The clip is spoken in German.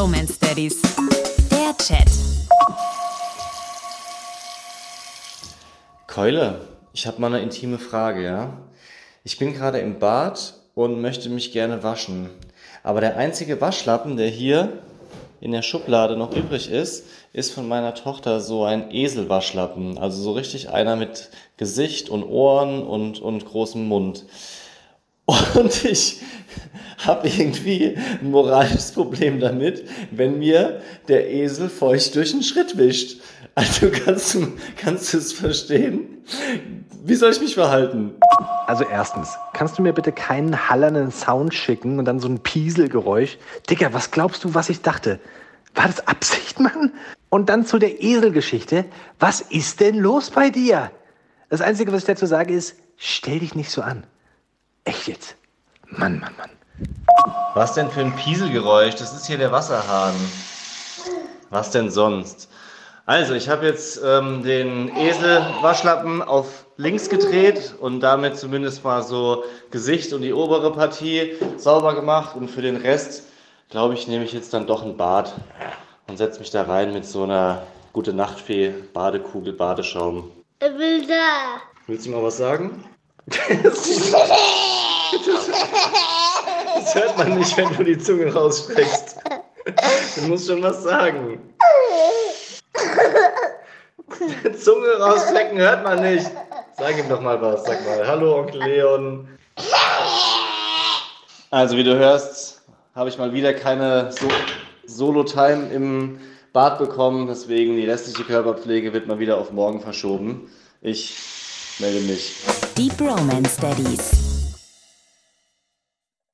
Bromance Daddies. Der Chat. Keule, ich habe mal eine intime Frage, ja? Ich bin gerade im Bad und möchte mich gerne waschen. Aber der einzige Waschlappen, der hier in der Schublade noch übrig ist, ist von meiner Tochter so ein Eselwaschlappen. Also so richtig einer mit Gesicht und Ohren und, und großem Mund. Und ich habe irgendwie ein moralisches Problem damit, wenn mir der Esel feucht durch den Schritt wischt. Also kannst du, kannst du es verstehen? Wie soll ich mich verhalten? Also erstens, kannst du mir bitte keinen hallernden Sound schicken und dann so ein Pieselgeräusch? Digga, was glaubst du, was ich dachte? War das Absicht, Mann? Und dann zu der Eselgeschichte. Was ist denn los bei dir? Das Einzige, was ich dazu sage, ist, stell dich nicht so an. Echt jetzt. Mann, Mann, Mann. Was denn für ein Pieselgeräusch? Das ist hier der Wasserhahn. Was denn sonst? Also, ich habe jetzt ähm, den Eselwaschlappen auf links gedreht und damit zumindest mal so Gesicht und die obere Partie sauber gemacht. Und für den Rest, glaube ich, nehme ich jetzt dann doch ein Bad und setze mich da rein mit so einer gute Nachtfee Badekugel Badeschaum. Ich will da. Willst du mal was sagen? Das hört man nicht, wenn du die Zunge rausstreckst. Du musst schon was sagen. Zunge rausstrecken hört man nicht. Sag ihm doch mal was. Sag mal, hallo Onkel Leon. Also wie du hörst, habe ich mal wieder keine so Solo-Time im Bad bekommen. Deswegen die restliche Körperpflege wird mal wieder auf morgen verschoben. Ich melde mich. Die Bromance Daddies.